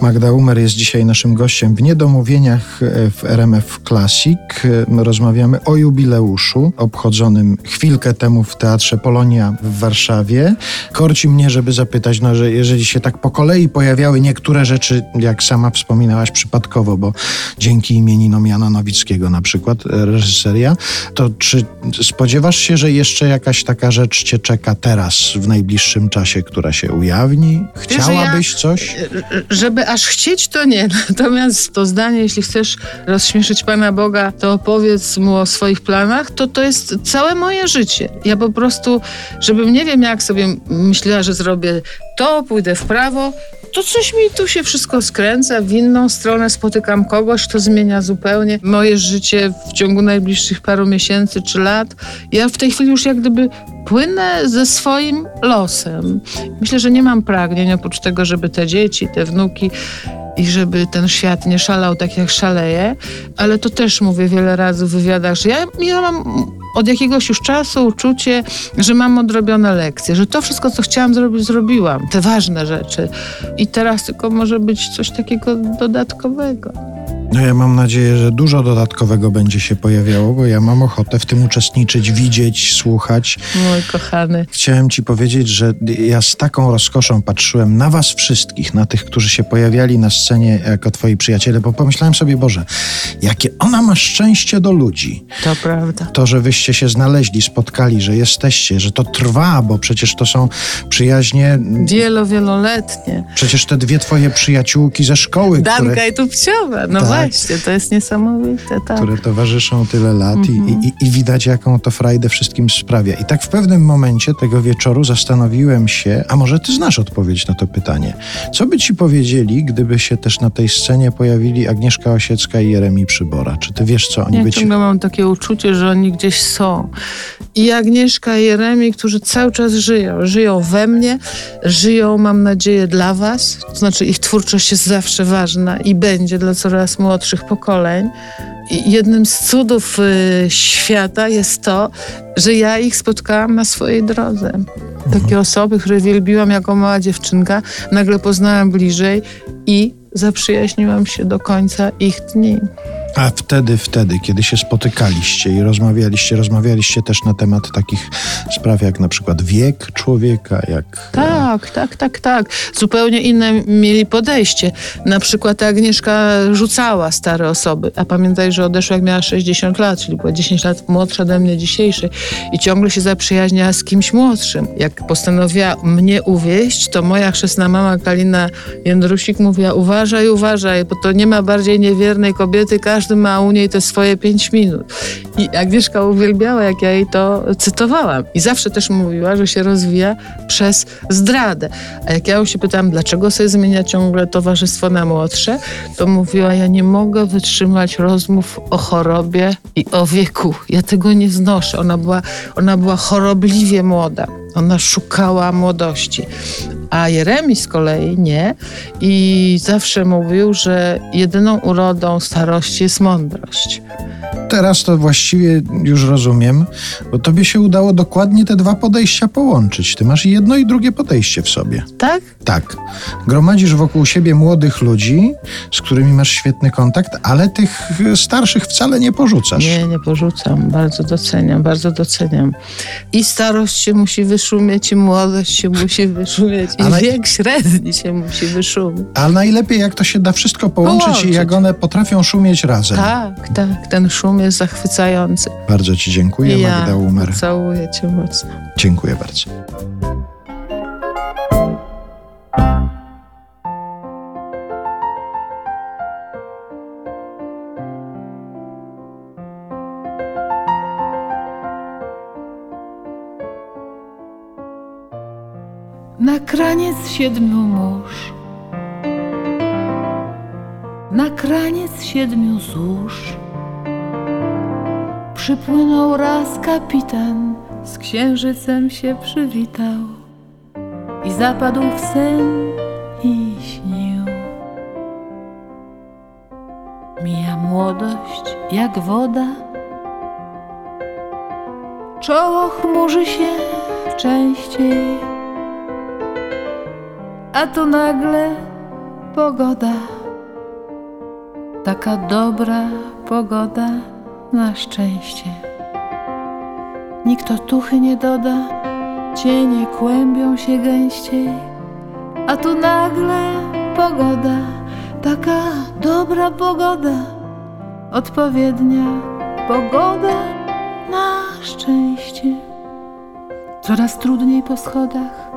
Magda Umer jest dzisiaj naszym gościem w Niedomówieniach e, w RMF Classic. E, rozmawiamy o jubileuszu obchodzonym chwilkę temu w Teatrze Polonia w Warszawie. Korci mnie, żeby zapytać, no, że jeżeli się tak po kolei pojawiały niektóre rzeczy, jak sama wspominałaś, przypadkowo, bo dzięki imieninom Jana Nowickiego na przykład, e, reżyseria, to czy spodziewasz się, że jeszcze jakaś taka rzecz cię czeka teraz, w najbliższym czasie, która się ujawni? Chciałabyś coś? Żeby aż chcieć, to nie. Natomiast to zdanie, jeśli chcesz rozśmieszyć Pana Boga, to opowiedz mu o swoich planach, to to jest całe moje życie. Ja po prostu, żebym nie wiem, jak sobie myślała, że zrobię to, pójdę w prawo, to coś mi tu się wszystko skręca, w inną stronę spotykam kogoś, kto zmienia zupełnie moje życie w ciągu najbliższych paru miesięcy czy lat. Ja w tej chwili już jak gdyby płynę ze swoim losem. Myślę, że nie mam pragnień oprócz tego, żeby te dzieci, te wnuki i żeby ten świat nie szalał tak jak szaleje, ale to też mówię wiele razy w wywiadach, że ja, ja mam od jakiegoś już czasu uczucie, że mam odrobione lekcje, że to wszystko, co chciałam zrobić, zrobiłam. Te ważne rzeczy. I teraz tylko może być coś takiego dodatkowego. No ja mam nadzieję, że dużo dodatkowego będzie się pojawiało, bo ja mam ochotę w tym uczestniczyć, widzieć, słuchać. Mój kochany. Chciałem ci powiedzieć, że ja z taką rozkoszą patrzyłem na was wszystkich, na tych, którzy się pojawiali na scenie jako twoi przyjaciele, bo pomyślałem sobie, Boże, jakie ona ma szczęście do ludzi. To prawda. To, że wyście się znaleźli, spotkali, że jesteście, że to trwa, bo przecież to są przyjaźnie... Wielo, wieloletnie. Przecież te dwie twoje przyjaciółki ze szkoły, Danka które... i Tupciowa, no tak właśnie, to jest niesamowite. Tak. Które towarzyszą tyle lat mhm. i, i, i, widać, jaką to frajdę wszystkim sprawia. I tak w pewnym momencie tego wieczoru zastanowiłem się, a może ty znasz odpowiedź na to pytanie. Co by ci powiedzieli, gdyby się też na tej scenie pojawili Agnieszka Osiecka i Jeremi Przybora? Czy ty wiesz, co oni ja by ci... Ja mam takie uczucie, że oni gdzieś są. I Agnieszka i Jeremi, którzy cały czas żyją. Żyją we mnie, żyją, mam nadzieję, dla was. To znaczy ich twórczość jest zawsze ważna i będzie dla coraz młodszych pokoleń. I jednym z cudów y, świata jest to, że ja ich spotkałam na swojej drodze. Takie mhm. osoby, które wielbiłam jako mała dziewczynka, nagle poznałam bliżej i zaprzyjaźniłam się do końca ich dni. A wtedy, wtedy, kiedy się spotykaliście i rozmawialiście, rozmawialiście też na temat takich spraw jak na przykład wiek człowieka, jak... Tak, tak, tak, tak. Zupełnie inne mieli podejście. Na przykład Agnieszka rzucała stare osoby, a pamiętaj, że odeszła jak miała 60 lat, czyli była 10 lat młodsza ode mnie dzisiejszej i ciągle się zaprzyjaźniała z kimś młodszym. Jak postanowiła mnie uwieść, to moja chrzestna mama Kalina Jędrusik mówiła uważaj, uważaj, bo to nie ma bardziej niewiernej kobiety, każdy każdy ma u niej te swoje pięć minut. I Agnieszka uwielbiała, jak ja jej to cytowałam. I zawsze też mówiła, że się rozwija przez zdradę. A jak ja ją się pytałam, dlaczego sobie zmienia ciągle towarzystwo na młodsze, to mówiła, ja nie mogę wytrzymać rozmów o chorobie i o wieku. Ja tego nie znoszę. Ona była, ona była chorobliwie młoda. Ona szukała młodości. A Jeremi z kolei nie. I zawsze mówił, że jedyną urodą starości jest mądrość. Teraz to właściwie już rozumiem, bo tobie się udało dokładnie te dwa podejścia połączyć. Ty masz jedno i drugie podejście w sobie. Tak? Tak. Gromadzisz wokół siebie młodych ludzi, z którymi masz świetny kontakt, ale tych starszych wcale nie porzucasz. Nie, nie porzucam. Bardzo doceniam, bardzo doceniam. I starość się musi wyszumieć, i młodość się musi wyszumieć, i ale... wiek średni się musi wyszumieć. A najlepiej, jak to się da wszystko połączyć, połączyć. i jak one potrafią szumieć razem. Tak, tak. Ten szum jest zachwycający. Bardzo Ci dziękuję, ja Magda Umer. Całuję Cię mocno. Dziękuję bardzo. Na kraniec siedmiu mórz, na kraniec siedmiu złóż Przypłynął raz kapitan, z księżycem się przywitał i zapadł w sen i śnił. Mija młodość jak woda, Czoło chmurzy się częściej, a tu nagle pogoda. Taka dobra pogoda na szczęście. Nikt otuchy nie doda, cienie kłębią się gęściej, a tu nagle pogoda, taka dobra pogoda, odpowiednia pogoda na szczęście. Coraz trudniej po schodach,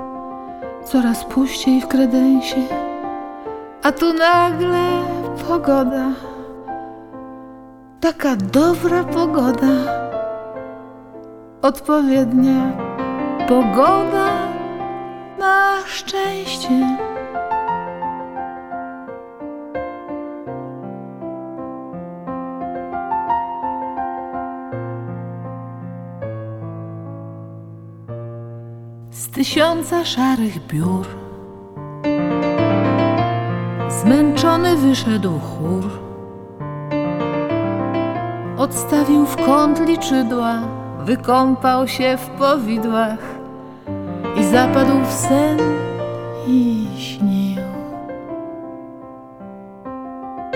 coraz puściej w kredensie, a tu nagle pogoda, taka dobra pogoda, odpowiednia pogoda na szczęście. Z tysiąca szarych biur Zmęczony wyszedł chór Odstawił w kąt liczydła Wykąpał się w powidłach I zapadł w sen i śnił.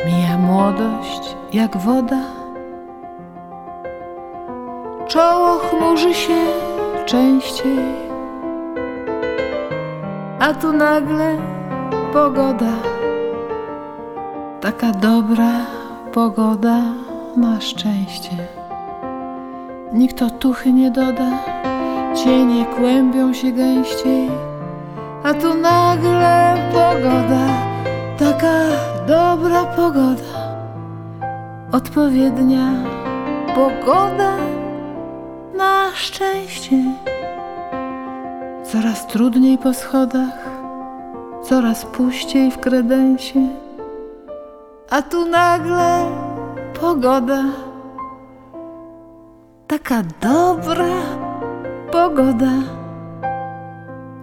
Mija młodość jak woda. Czoło chmurzy się częściej. A tu nagle pogoda, taka dobra pogoda na szczęście. Nikt otuchy nie doda, cienie kłębią się gęściej, a tu nagle pogoda, taka dobra pogoda, odpowiednia pogoda na szczęście. Coraz trudniej po schodach, coraz puściej w kredensie, a tu nagle pogoda, taka dobra pogoda,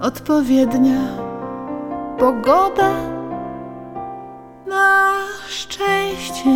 odpowiednia pogoda na szczęście.